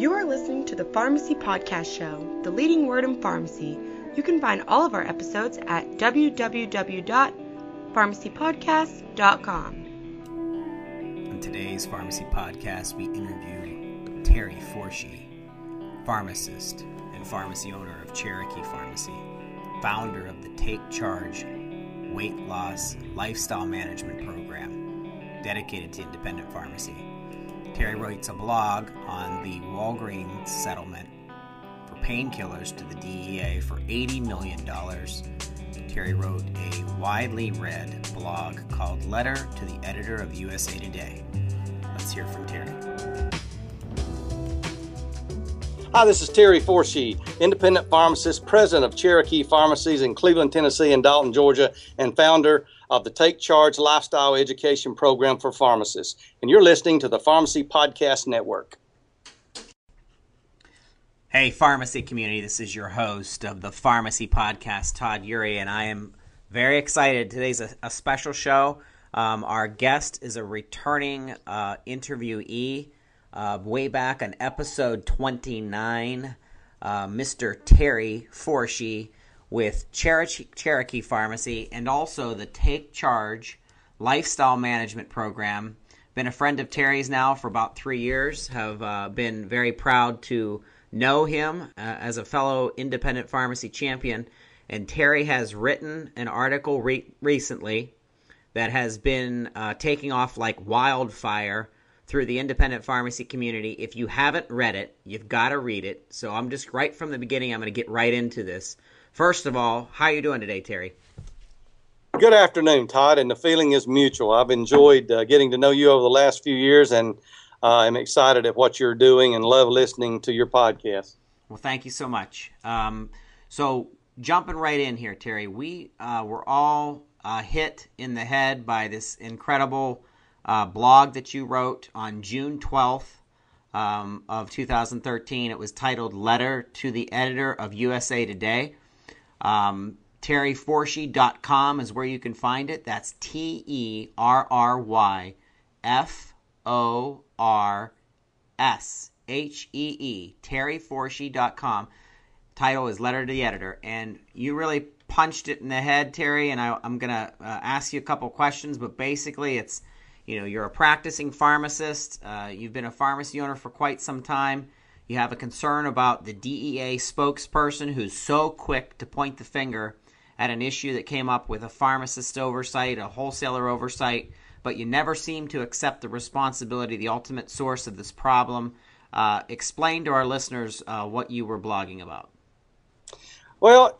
You are listening to the Pharmacy Podcast Show, the leading word in pharmacy. You can find all of our episodes at www.pharmacypodcast.com. On today's Pharmacy Podcast, we interview Terry Forshee, pharmacist and pharmacy owner of Cherokee Pharmacy, founder of the Take Charge Weight Loss Lifestyle Management Program, dedicated to independent pharmacy. Terry writes a blog on the Walgreens settlement for painkillers to the DEA for $80 million. Terry wrote a widely read blog called Letter to the Editor of USA Today. Let's hear from Terry. Hi, this is Terry Forshee, independent pharmacist, president of Cherokee Pharmacies in Cleveland, Tennessee, and Dalton, Georgia, and founder of the Take Charge Lifestyle Education Program for Pharmacists. And you're listening to the Pharmacy Podcast Network. Hey, pharmacy community, this is your host of the Pharmacy Podcast, Todd Eury, and I am very excited. Today's a, a special show. Um, our guest is a returning uh, interviewee uh, way back on episode 29, uh, Mr. Terry Forshee with Cherokee, Cherokee Pharmacy and also the Take Charge Lifestyle Management Program. Been a friend of Terry's now for about three years. Have uh, been very proud to know him uh, as a fellow independent pharmacy champion. And Terry has written an article re- recently that has been uh, taking off like wildfire through the independent pharmacy community. If you haven't read it, you've got to read it. So I'm just right from the beginning. I'm going to get right into this. First of all, how are you doing today, Terry? Good afternoon, Todd, and the feeling is mutual. I've enjoyed uh, getting to know you over the last few years, and uh, I'm excited at what you're doing and love listening to your podcast. Well, thank you so much. Um, so, jumping right in here, Terry, we uh, were all uh, hit in the head by this incredible uh, blog that you wrote on June 12th um, of 2013. It was titled "Letter to the Editor of USA Today." Um, TerryForshee.com is where you can find it. That's T E R R Y F O R S H E E. TerryForshee.com. Title is Letter to the Editor. And you really punched it in the head, Terry. And I, am going to uh, ask you a couple questions, but basically, it's you know, you're a practicing pharmacist, uh, you've been a pharmacy owner for quite some time. You have a concern about the DEA spokesperson who's so quick to point the finger at an issue that came up with a pharmacist oversight, a wholesaler oversight, but you never seem to accept the responsibility, the ultimate source of this problem. Uh, explain to our listeners uh, what you were blogging about. Well,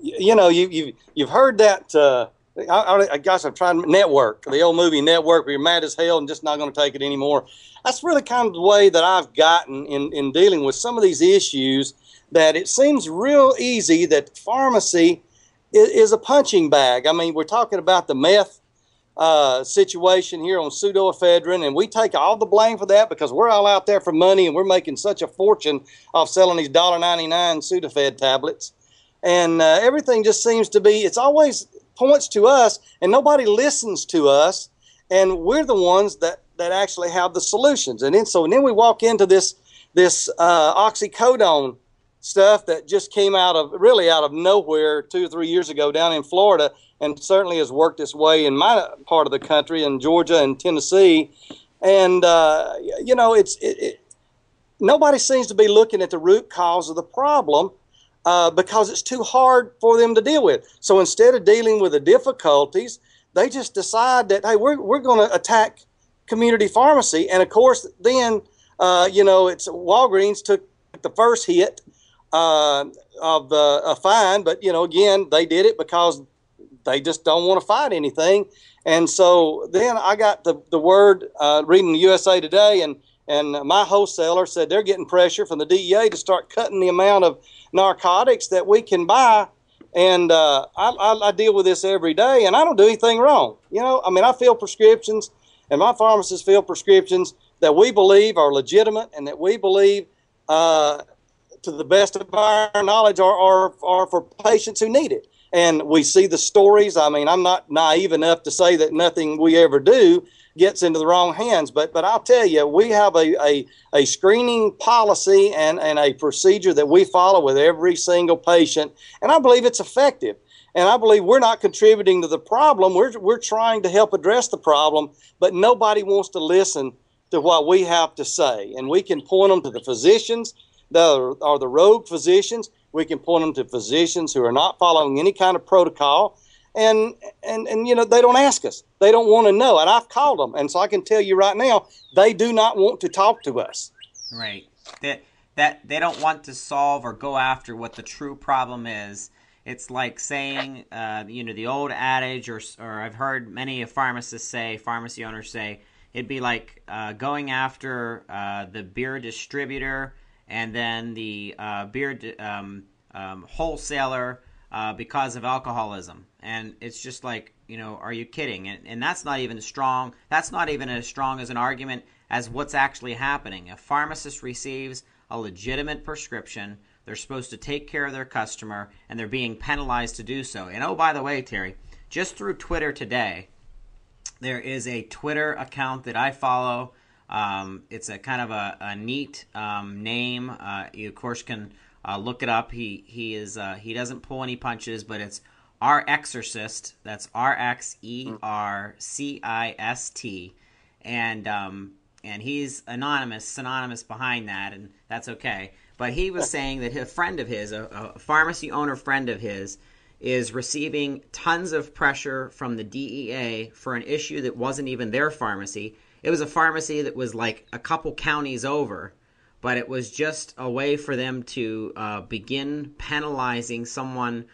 you know, you, you, you've heard that. Uh, I, I, guess I'm trying Network, the old movie Network, where you're mad as hell and just not going to take it anymore. That's really kind of the way that I've gotten in, in dealing with some of these issues. That it seems real easy that pharmacy is, is a punching bag. I mean, we're talking about the meth uh, situation here on pseudoephedrine, and we take all the blame for that because we're all out there for money and we're making such a fortune off selling these $1.99 Sudafed tablets. And uh, everything just seems to be, it's always points to us, and nobody listens to us, and we're the ones that that actually have the solutions. And then so and then we walk into this this uh, oxycodone stuff that just came out of really out of nowhere two or three years ago down in Florida, and certainly has worked its way in my part of the country in Georgia and Tennessee. And uh, you know, it's it, it, nobody seems to be looking at the root cause of the problem uh, because it's too hard for them to deal with. So instead of dealing with the difficulties, they just decide that, hey, we're, we're going to attack community pharmacy. And of course, then, uh, you know, it's Walgreens took the first hit uh, of the a fine, but, you know, again, they did it because they just don't want to fight anything. And so then I got the, the word uh, reading the USA Today, and, and my wholesaler said they're getting pressure from the DEA to start cutting the amount of narcotics that we can buy. And uh, I, I, I, deal with this every day, and I don't do anything wrong. You know, I mean, I fill prescriptions, and my pharmacists fill prescriptions that we believe are legitimate and that we believe, uh, to the best of our knowledge, are, are, are for patients who need it. and we see the stories. I mean, I'm not naive enough to say that nothing we ever do gets into the wrong hands, but but I'll tell you, we have a, a, a screening policy and, and a procedure that we follow with every single patient, and I believe it's effective. And I believe we're not contributing to the problem. We're, we're trying to help address the problem, but nobody wants to listen to what we have to say. And we can point them to the physicians that are the rogue physicians we can point them to physicians who are not following any kind of protocol. And, and, and you know, they don't ask us. They don't want to know. And I've called them. And so I can tell you right now, they do not want to talk to us. Right. That, that they don't want to solve or go after what the true problem is. It's like saying, uh, you know, the old adage, or, or I've heard many pharmacists say, pharmacy owners say, it'd be like uh, going after uh, the beer distributor and then the uh, beer um, um, wholesaler uh, because of alcoholism. And it's just like, you know, are you kidding? And, and that's not even strong. That's not even as strong as an argument as what's actually happening. A pharmacist receives a legitimate prescription. They're supposed to take care of their customer, and they're being penalized to do so. And oh, by the way, Terry, just through Twitter today, there is a Twitter account that I follow um, it's a kind of a, a neat um, name. Uh, you of course can uh, look it up. He he is uh, he doesn't pull any punches, but it's R Exorcist. That's R X E R C I S T, and um, and he's anonymous, synonymous behind that, and that's okay. But he was saying that a friend of his, a, a pharmacy owner friend of his, is receiving tons of pressure from the DEA for an issue that wasn't even their pharmacy it was a pharmacy that was like a couple counties over, but it was just a way for them to uh, begin penalizing someone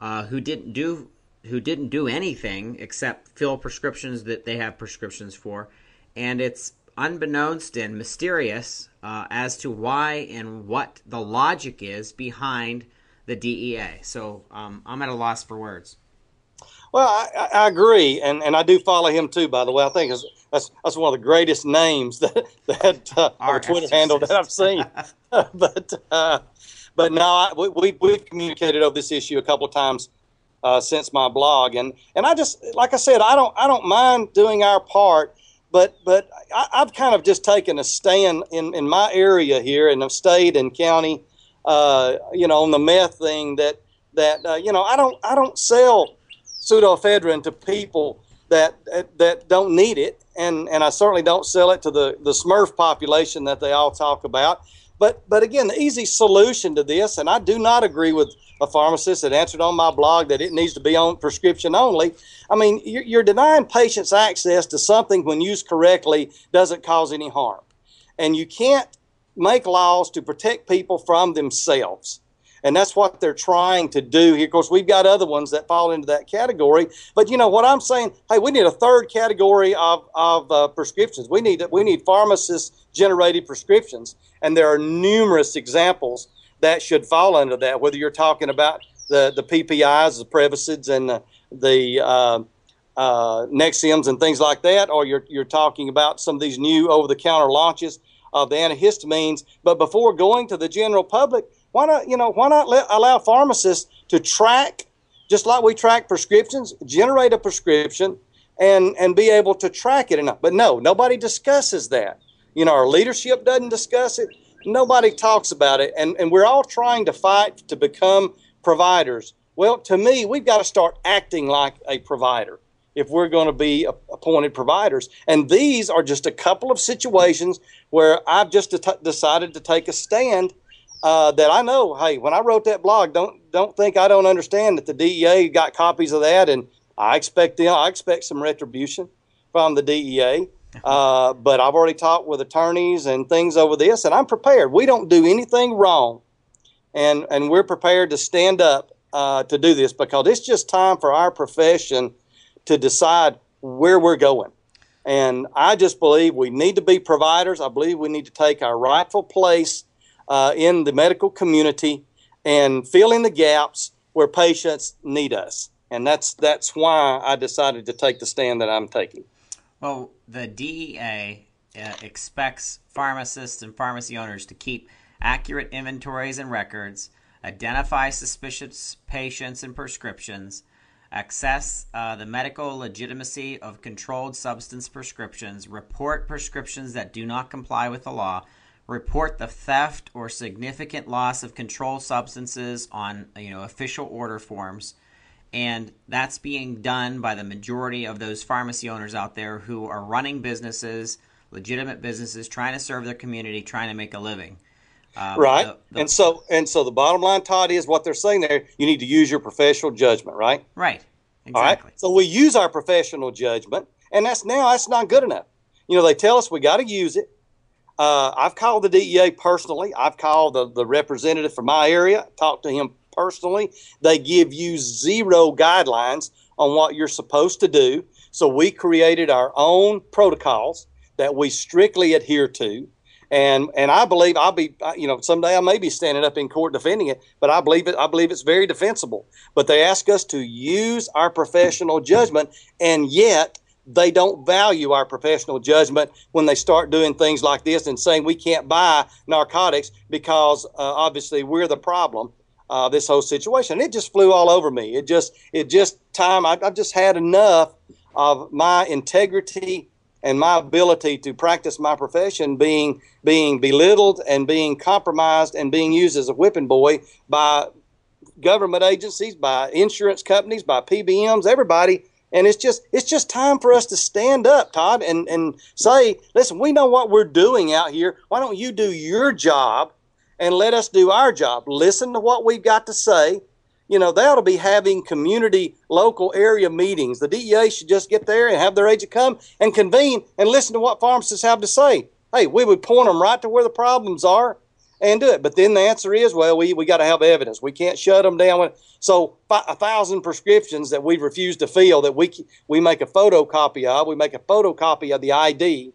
uh, who didn't do who didn't do anything except fill prescriptions that they have prescriptions for, and it's unbeknownst and mysterious uh, as to why and what the logic is behind the DEA. So um, I'm at a loss for words. Well, I, I, agree, and, and I do follow him too. By the way, I think that's that's one of the greatest names that that uh, or Twitter handle that I've seen. but uh, but no, I, we we've communicated over this issue a couple of times uh, since my blog, and and I just like I said, I don't I don't mind doing our part, but but I, have kind of just taken a stand in in my area here in the state and county, uh, you know, on the meth thing that that uh, you know I don't I don't sell pseudoephedrine to people that that don't need it, and and I certainly don't sell it to the the Smurf population that they all talk about. But but again, the easy solution to this, and I do not agree with a pharmacist that answered on my blog that it needs to be on prescription only. I mean, you're, you're denying patients access to something when used correctly doesn't cause any harm, and you can't make laws to protect people from themselves and that's what they're trying to do here. Of course, we've got other ones that fall into that category. But you know what I'm saying? Hey, we need a third category of, of uh, prescriptions. We need we need pharmacist generated prescriptions, and there are numerous examples that should fall under that. Whether you're talking about the the PPIs, the Prevacid, and the, the uh, uh, Nexiums and things like that, or you're you're talking about some of these new over the counter launches of the antihistamines. But before going to the general public why not, you know, why not let, allow pharmacists to track, just like we track prescriptions, generate a prescription and, and be able to track it enough. But no, nobody discusses that. You know, our leadership doesn't discuss it. Nobody talks about it. And, and we're all trying to fight to become providers. Well, to me, we've got to start acting like a provider if we're going to be appointed providers. And these are just a couple of situations where I've just decided to take a stand uh, that I know. Hey, when I wrote that blog, don't don't think I don't understand that the DEA got copies of that, and I expect them. I expect some retribution from the DEA. Uh, but I've already talked with attorneys and things over this, and I'm prepared. We don't do anything wrong, and and we're prepared to stand up uh, to do this because it's just time for our profession to decide where we're going. And I just believe we need to be providers. I believe we need to take our rightful place uh, in the medical community and fill in the gaps where patients need us. And that's that's why I decided to take the stand that I'm taking. Well, the DEA uh, expects pharmacists and pharmacy owners to keep accurate inventories and records. identify suspicious patients and prescriptions, assess uh, the medical legitimacy of controlled substance prescriptions, report prescriptions that do not comply with the law, report the theft or significant loss of controlled substances on you know official order forms. And that's being done by the majority of those pharmacy owners out there who are running businesses legitimate businesses trying to serve their community trying to make a living. Um, right. the, the, and so and so the bottom line todd is what they're saying there you need to use your professional judgment right? Right. Exactly. all right? So we use our professional judgment and that's now that's not good enough. You know they tell us we got to use it uh, I've called the DEA personally. I've called the, the representative from my area, talked to him personally. They give you zero guidelines on what you're supposed to do. So we created our own protocols that we strictly adhere to. And, and I believe I'll be, you know, someday I may be standing up in court defending it, but I believe it, I believe it's very defensible. But they ask us to use our professional judgment, and yet they don't value our professional judgment when they start doing things like this and saying we can't buy narcotics because uh, obviously we're the problem. Uh, this whole situation. It just flew all over me. It just, it just time. I, I've just had enough of my integrity and my ability to practice my profession being being belittled and being compromised and being used as a whipping boy by government agencies, by insurance companies, by PBMs, everybody and it's just it's just time for us to stand up, Todd, and, and say, listen, we know what we're doing out here. Why don't you do your job and let us do our job? Listen to what we've got to say. You know, they ought to be having community, local area meetings. The DEA should just get there and have their agent come and convene and listen to what pharmacists have to say. Hey, we would point them right to where the problems are and do it. But then the answer is, well, we, we got to have evidence. We can't shut them down. So a thousand prescriptions that we refuse to fill that we we make a photocopy of, we make a photocopy of the ID,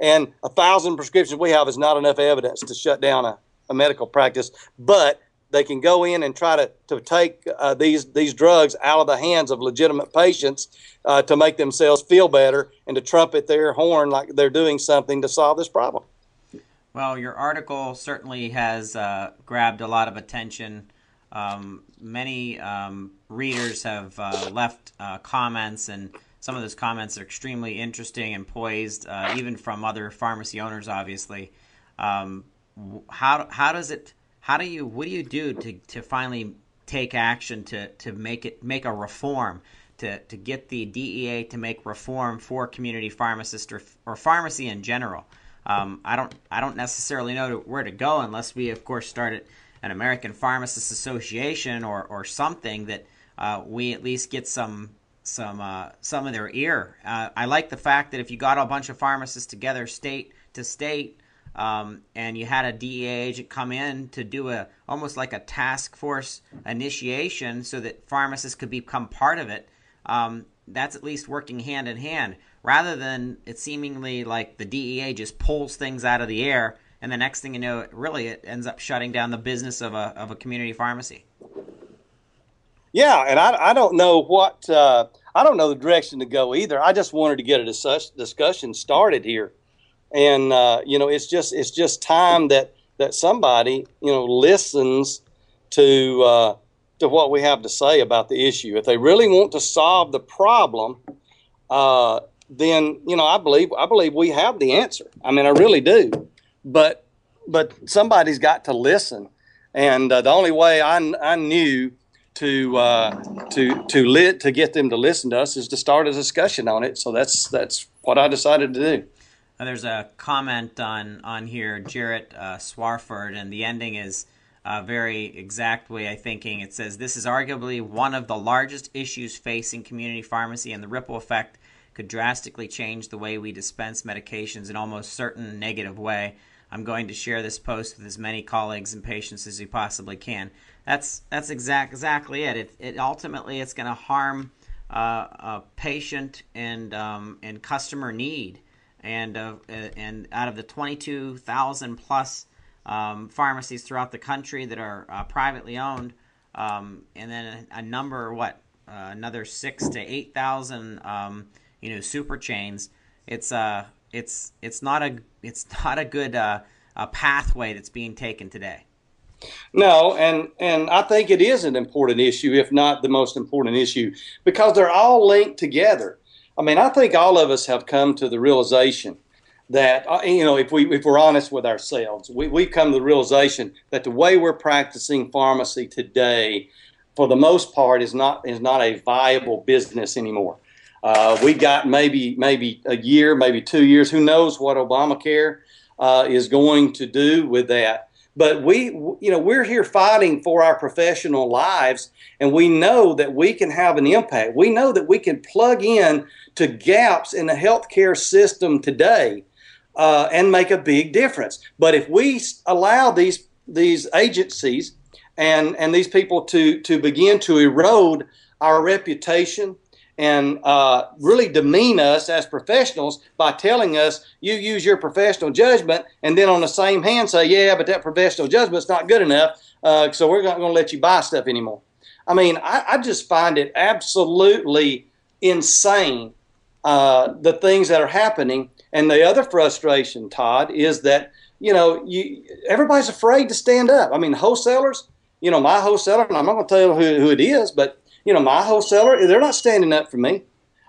and a thousand prescriptions we have is not enough evidence to shut down a, a medical practice. But they can go in and try to, to take uh, these these drugs out of the hands of legitimate patients uh, to make themselves feel better and to trumpet their horn like they're doing something to solve this problem. Well, your article certainly has uh, grabbed a lot of attention. Um, many um, readers have uh, left uh, comments, and some of those comments are extremely interesting and poised, uh, even from other pharmacy owners, obviously. Um, how, how does it, how do you, what do you do to, to finally take action to, to make it, make a reform? To, to get the DEA to make reform for community pharmacists or, or pharmacy in general. Um, I don't I don't necessarily know where to go unless we of course start an American Pharmacists Association or or something that uh, we at least get some some uh, some of their ear. Uh, I like the fact that if you got a bunch of pharmacists together, state to state, um, and you had a DEA agent come in to do a almost like a task force initiation, so that pharmacists could become part of it. Um, that's at least working hand in hand rather than it seemingly like the DEA just pulls things out of the air and the next thing you know, it really it ends up shutting down the business of a of a community pharmacy. Yeah, and I, I don't know what uh, I don't know the direction to go either. I just wanted to get a dis- discussion started here, and uh, you know, it's just it's just time that that somebody you know listens to uh, to what we have to say about the issue. If they really want to solve the problem, uh, then you know I believe I believe we have the answer. I mean, I really do. But but somebody's got to listen, and uh, the only way I, I knew to uh, to to lit to get them to listen to us is to start a discussion on it. So that's that's what I decided to do. Now, there's a comment on on here, Jarrett uh, Swarford, and the ending is. A very exact way of thinking. It says this is arguably one of the largest issues facing community pharmacy, and the ripple effect could drastically change the way we dispense medications in almost certain negative way. I'm going to share this post with as many colleagues and patients as we possibly can. That's that's exact, exactly it. It, it ultimately it's going to harm uh, a patient and um, and customer need. And uh, and out of the 22,000 plus um, pharmacies throughout the country that are uh, privately owned, um, and then a, number what uh, another six to eight thousand um, you know super chains. It's uh it's it's not a it's not a good uh, a pathway that's being taken today. No, and and I think it is an important issue, if not the most important issue, because they're all linked together. I mean, I think all of us have come to the realization that uh, you know if we if we're honest with ourselves, we we've come to the realization that the way we're practicing pharmacy today, for the most part, is not is not a viable business anymore. Uh, we got maybe maybe a year, maybe two years. Who knows what Obamacare uh, is going to do with that? But we, you know, we're here fighting for our professional lives, and we know that we can have an impact. We know that we can plug in to gaps in the healthcare system today uh, and make a big difference. But if we allow these these agencies and and these people to to begin to erode our reputation and uh, really demean us as professionals by telling us you use your professional judgment and then on the same hand say yeah but that professional judgment's not good enough uh, so we're not going to let you buy stuff anymore i mean i, I just find it absolutely insane uh, the things that are happening and the other frustration todd is that you know you everybody's afraid to stand up i mean wholesalers you know my wholesaler and i'm not going to tell you who, who it is but you know, my wholesaler, they're not standing up for me.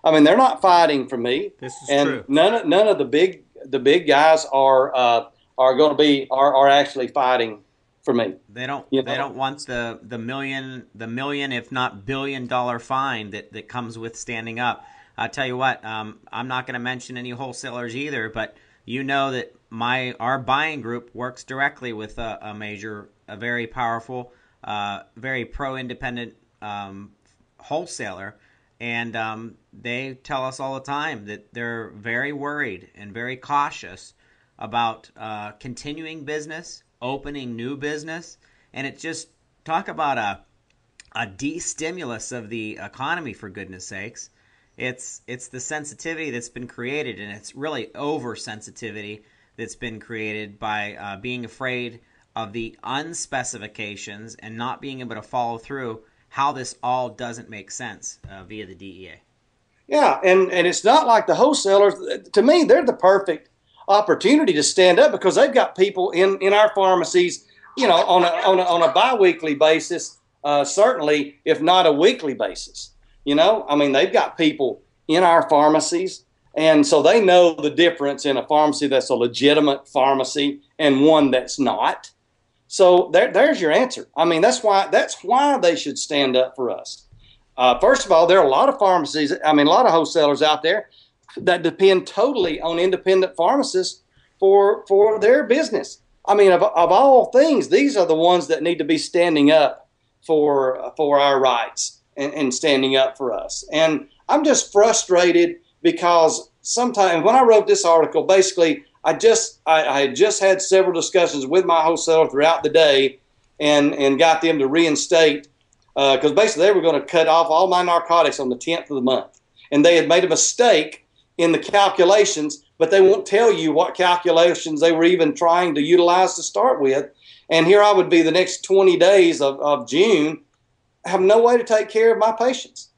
I mean, they're not fighting for me. This is and true. none of none of the big the big guys are uh, are going to be are, are actually fighting for me. They don't you know? they don't want the the million the million if not billion dollar fine that that comes with standing up. I tell you what, um, I'm not going to mention any wholesalers either, but you know that my our buying group works directly with a, a major, a very powerful, uh, very pro independent um, wholesaler, and um, they tell us all the time that they're very worried and very cautious about uh, continuing business, opening new business, and it just talk about a a de-stimulus of the economy for goodness sakes. It's it's the sensitivity that's been created, and it's really oversensitivity that's been created by uh, being afraid of the unspecifications and not being able to follow through how this all doesn't make sense uh, via the DEA. Yeah, and, and it's not like the wholesalers. To me, they're the perfect opportunity to stand up because they've got people in, in our pharmacies, you know, on a, on a, on a biweekly basis, uh, certainly, if not a weekly basis. You know, I mean, they've got people in our pharmacies, and so they know the difference in a pharmacy that's a legitimate pharmacy and one that's not. So there, there's your answer. I mean, that's why that's why they should stand up for us. Uh, first of all, there are a lot of pharmacies. I mean, a lot of wholesalers out there that depend totally on independent pharmacists for for their business. I mean, of, of all things, these are the ones that need to be standing up for for our rights and, and standing up for us. And I'm just frustrated because sometimes when I wrote this article, basically I just I, I had just had several discussions with my wholesaler throughout the day, and and got them to reinstate because uh, basically they were going to cut off all my narcotics on the 10th of the month, and they had made a mistake in the calculations, but they won't tell you what calculations they were even trying to utilize to start with. And here I would be the next 20 days of, of June, have no way to take care of my patients.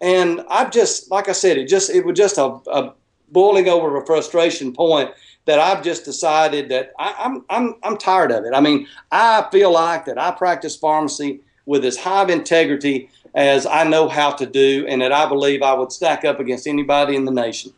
And I've just, like I said, it just it was just a, a boiling over of a frustration point that I've just decided that I, I'm, I'm, I'm tired of it. I mean, I feel like that I practice pharmacy with as high of integrity as I know how to do, and that I believe I would stack up against anybody in the nation.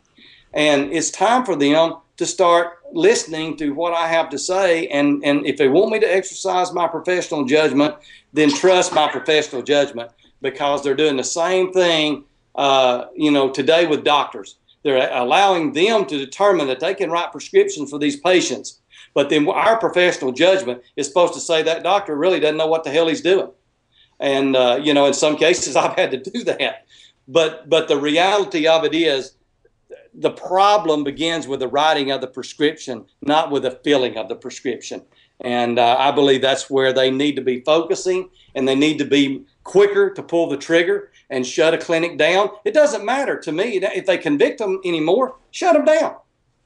And it's time for them to start listening to what I have to say. And, and if they want me to exercise my professional judgment, then trust my professional judgment because they're doing the same thing, uh, you know, today with doctors. They're allowing them to determine that they can write prescriptions for these patients. But then our professional judgment is supposed to say that doctor really doesn't know what the hell he's doing. And, uh, you know, in some cases I've had to do that. But, but the reality of it is the problem begins with the writing of the prescription, not with the filling of the prescription. And uh, I believe that's where they need to be focusing and they need to be quicker to pull the trigger and shut a clinic down. It doesn't matter to me if they convict them anymore, shut them down.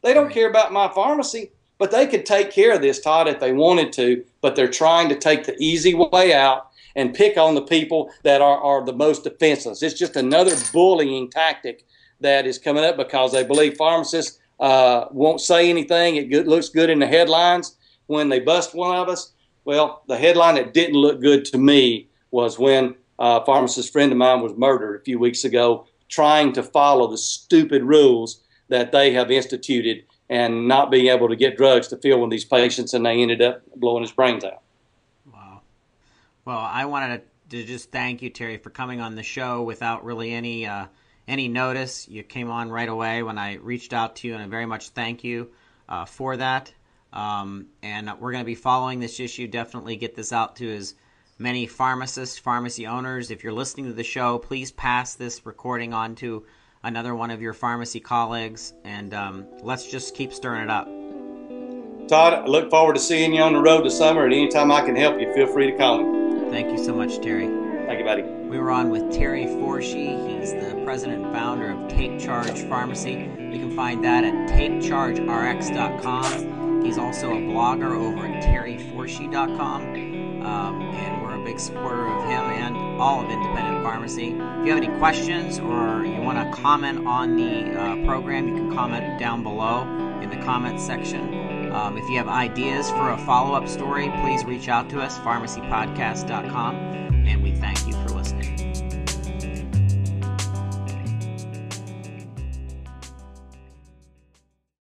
They don't care about my pharmacy, but they could take care of this, Todd, if they wanted to, but they're trying to take the easy way out and pick on the people that are, are the most defenseless. It's just another bullying tactic that is coming up because they believe pharmacists uh, won't say anything. It good, looks good in the headlines when they bust one of us. Well, the headline that didn't look good to me was when a pharmacist friend of mine was murdered a few weeks ago trying to follow the stupid rules that they have instituted and not being able to get drugs to fill one of these patients, and they ended up blowing his brains out. Wow. Well, I wanted to just thank you, Terry, for coming on the show without really any uh, any notice. You came on right away when I reached out to you, and I very much thank you uh, for that. Um, and we're going to be following this issue. Definitely get this out to as many pharmacists, pharmacy owners. If you're listening to the show, please pass this recording on to another one of your pharmacy colleagues, and um, let's just keep stirring it up. Todd, I look forward to seeing you on the road this summer, and anytime I can help you, feel free to call me. Thank you so much, Terry. Thank you, buddy. We were on with Terry Forshee. He's the president and founder of Take Charge Pharmacy. You can find that at takechargerx.com. He's also a blogger over at terryforshee.com. Um, and we're a big supporter of him and all of independent pharmacy. If you have any questions or you want to comment on the uh, program, you can comment down below in the comments section. Um, if you have ideas for a follow up story, please reach out to us, pharmacypodcast.com, and we thank you